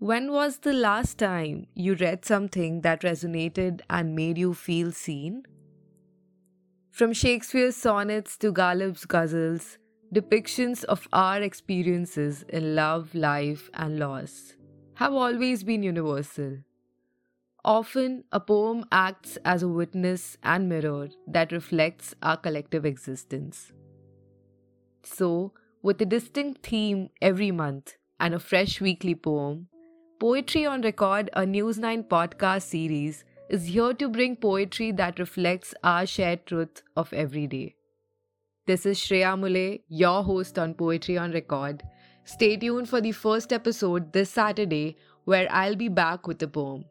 When was the last time you read something that resonated and made you feel seen? From Shakespeare's sonnets to Ghalib's ghazals, depictions of our experiences in love, life, and loss have always been universal. Often, a poem acts as a witness and mirror that reflects our collective existence. So, with a distinct theme every month and a fresh weekly poem, Poetry on Record, a News 9 podcast series, is here to bring poetry that reflects our shared truth of every day. This is Shreya Muley, your host on Poetry on Record. Stay tuned for the first episode this Saturday, where I'll be back with a poem.